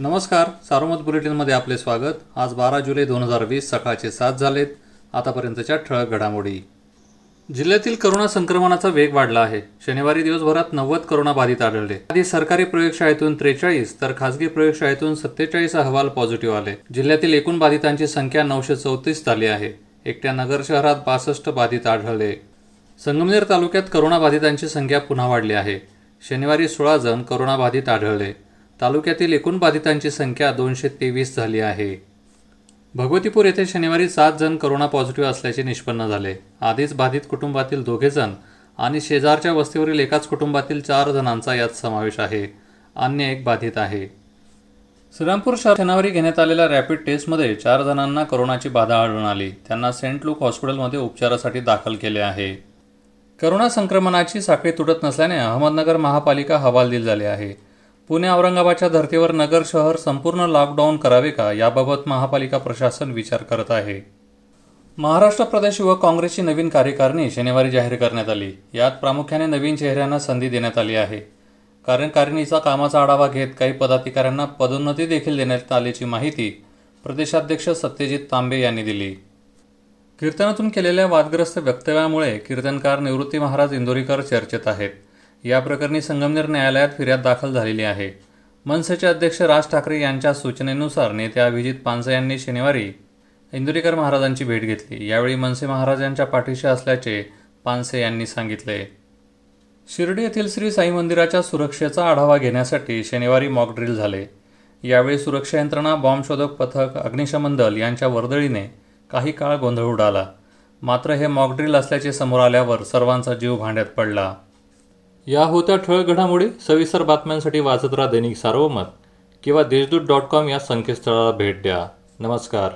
नमस्कार सारोमत बुलेटिनमध्ये आपले स्वागत. आज बारा जुलै दोन हजार वीस सकाळचे सात झालेत. आतापर्यंतच्या ठळक घडामोडी. जिल्ह्यातील करोना संक्रमणाचा वेग वाढला आहे. शनिवारी दिवसभरात नव्वद करोना बाधित आढळले. आधी सरकारी प्रयोगशाळेतून त्रेचाळीस तर खासगी प्रयोगशाळेतून सत्तेचाळीस अहवाल पॉझिटिव्ह आले. जिल्ह्यातील एकूण बाधितांची संख्या नऊशे चौतीस झाली आहे. एकट्या नगर शहरात बासष्ट बाधित आढळले. संगमनेर तालुक्यात करोना बाधितांची संख्या पुन्हा वाढली आहे. शनिवारी सोळा जण करोना बाधित आढळले. तालुक्यातील एकूण बाधितांची संख्या दोनशे तेवीस झाली आहे. भगवतीपूर येथे शनिवारी सात जण करोना पॉझिटिव्ह असल्याचे निष्पन्न झाले. आधीच बाधित कुटुंबातील दोघे जण आणि शेजारच्या वस्तीवरील एकाच कुटुंबातील चार जणांचा यात समावेश आहे. अन्य एक बाधित आहे. श्रीरामपूर शहर शनिवारी घेण्यात आलेल्या रॅपिड टेस्टमध्ये चार जणांना करोनाची बाधा आढळून आली. त्यांना सेंट लूक हॉस्पिटलमध्ये उपचारासाठी दाखल केले आहे. करोना संक्रमणाची साखळी तुटत नसल्याने अहमदनगर महापालिका हवालदिल झाली आहे. पुणे औरंगाबादच्या धर्तीवर नगर शहर संपूर्ण लॉकडाऊन करावे का? याबाबत महापालिका प्रशासन विचार करत आहे. महाराष्ट्र प्रदेश युवक काँग्रेसची नवीन कार्यकारिणी शनिवारी जाहीर करण्यात आली. यात प्रामुख्याने नवीन चेहऱ्यांना संधी देण्यात आली आहे. कार्यकारिणीचा कामाचा आढावा घेत काही पदाधिकाऱ्यांना पदोन्नती देखील देण्यात आल्याची माहिती प्रदेशाध्यक्ष सत्यजित तांबे यांनी दिली. कीर्तनातून केलेल्या वादग्रस्त वक्तव्यामुळे कीर्तनकार निवृत्ती महाराज इंदोरीकर चर्चेत आहेत. या प्रकरणी संगमनेर न्यायालयात फिर्याद दाखल झालेली आहे. मनसेचे अध्यक्ष राज ठाकरे यांच्या सूचनेनुसार नेते अभिजित पानसे यांनी शनिवारी इंदुरीकर महाराजांची भेट घेतली. यावेळी मनसे महाराजांच्या पाठीशी असल्याचे पानसे यांनी सांगितले. शिर्डी येथील श्री साई मंदिराच्या सुरक्षेचा आढावा घेण्यासाठी शनिवारी मॉक ड्रिल झाले. यावेळी सुरक्षा यंत्रणा बॉम्बशोधक पथक अग्निशमन दल यांच्या वर्दळीने काही काळ गोंधळ उडाला. मात्र हे मॉक ड्रिल असल्याचे समोर आल्यावर सर्वांचा जीव भांड्यात पडला. या होत्या ठळक घडामोडी सविस्तर बातम्यांसाठी वाचत राहा दैनिक सार्वमत किंवा देशदूत डॉट कॉम या संकेतस्थळाला भेट द्या. नमस्कार.